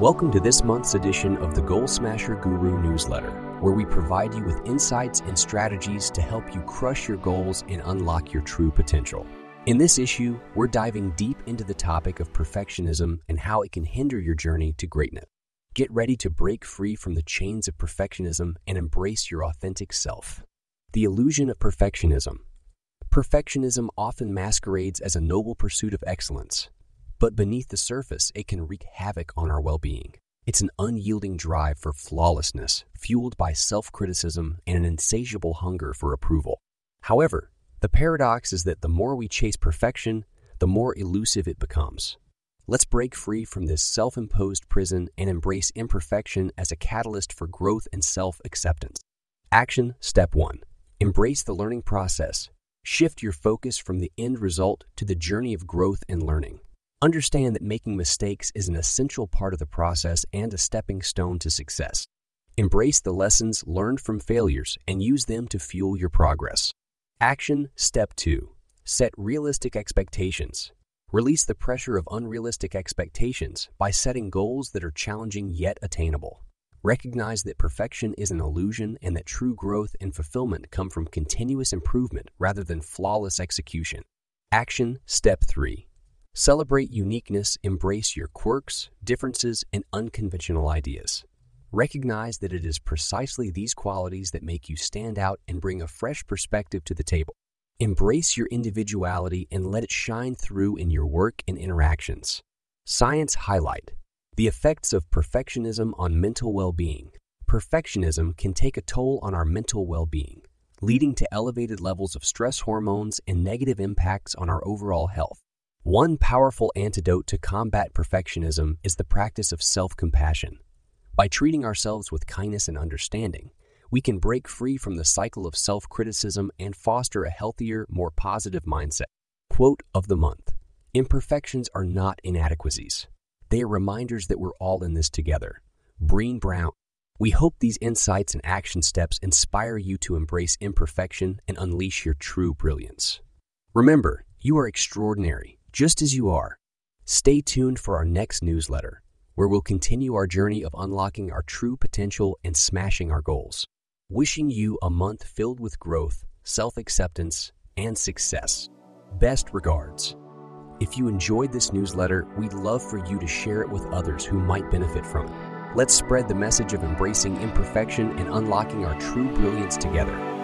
Welcome to this month's edition of the Goal Smasher Guru newsletter, where we provide you with insights and strategies to help you crush your goals and unlock your true potential. In this issue, we're diving deep into the topic of perfectionism and how it can hinder your journey to greatness. Get ready to break free from the chains of perfectionism and embrace your authentic self. The illusion of perfectionism. Perfectionism often masquerades as a noble pursuit of excellence, but beneath the surface, it can wreak havoc on our well being. It's an unyielding drive for flawlessness, fueled by self criticism and an insatiable hunger for approval. However, the paradox is that the more we chase perfection, the more elusive it becomes. Let's break free from this self imposed prison and embrace imperfection as a catalyst for growth and self acceptance. Action Step 1 Embrace the learning process. Shift your focus from the end result to the journey of growth and learning. Understand that making mistakes is an essential part of the process and a stepping stone to success. Embrace the lessons learned from failures and use them to fuel your progress. Action Step 2 Set realistic expectations. Release the pressure of unrealistic expectations by setting goals that are challenging yet attainable. Recognize that perfection is an illusion and that true growth and fulfillment come from continuous improvement rather than flawless execution. Action Step 3 Celebrate uniqueness, embrace your quirks, differences, and unconventional ideas. Recognize that it is precisely these qualities that make you stand out and bring a fresh perspective to the table. Embrace your individuality and let it shine through in your work and interactions. Science highlight the effects of perfectionism on mental well being. Perfectionism can take a toll on our mental well being, leading to elevated levels of stress hormones and negative impacts on our overall health. One powerful antidote to combat perfectionism is the practice of self compassion. By treating ourselves with kindness and understanding, we can break free from the cycle of self criticism and foster a healthier, more positive mindset. Quote of the month Imperfections are not inadequacies. They are reminders that we're all in this together. Brené Brown. We hope these insights and action steps inspire you to embrace imperfection and unleash your true brilliance. Remember, you are extraordinary, just as you are. Stay tuned for our next newsletter, where we'll continue our journey of unlocking our true potential and smashing our goals. Wishing you a month filled with growth, self acceptance, and success. Best regards. If you enjoyed this newsletter, we'd love for you to share it with others who might benefit from it. Let's spread the message of embracing imperfection and unlocking our true brilliance together.